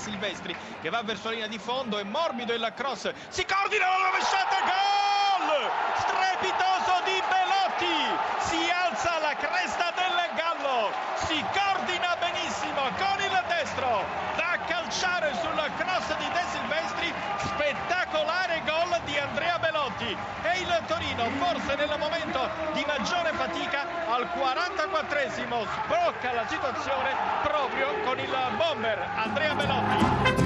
Silvestri che va verso la linea di fondo, è morbido il cross, si coordina la rovesciata, gol! Strepitoso di Belotti, si alza la cresta del Gallo, si coordina benissimo con il destro, da calciare sul cross di De Silvestri, spettacolare gol di Andrea Belotti. E il Torino forse nel momento di maggiore fatica al 44esimo sblocca la situazione con il bomber Andrea Belotti.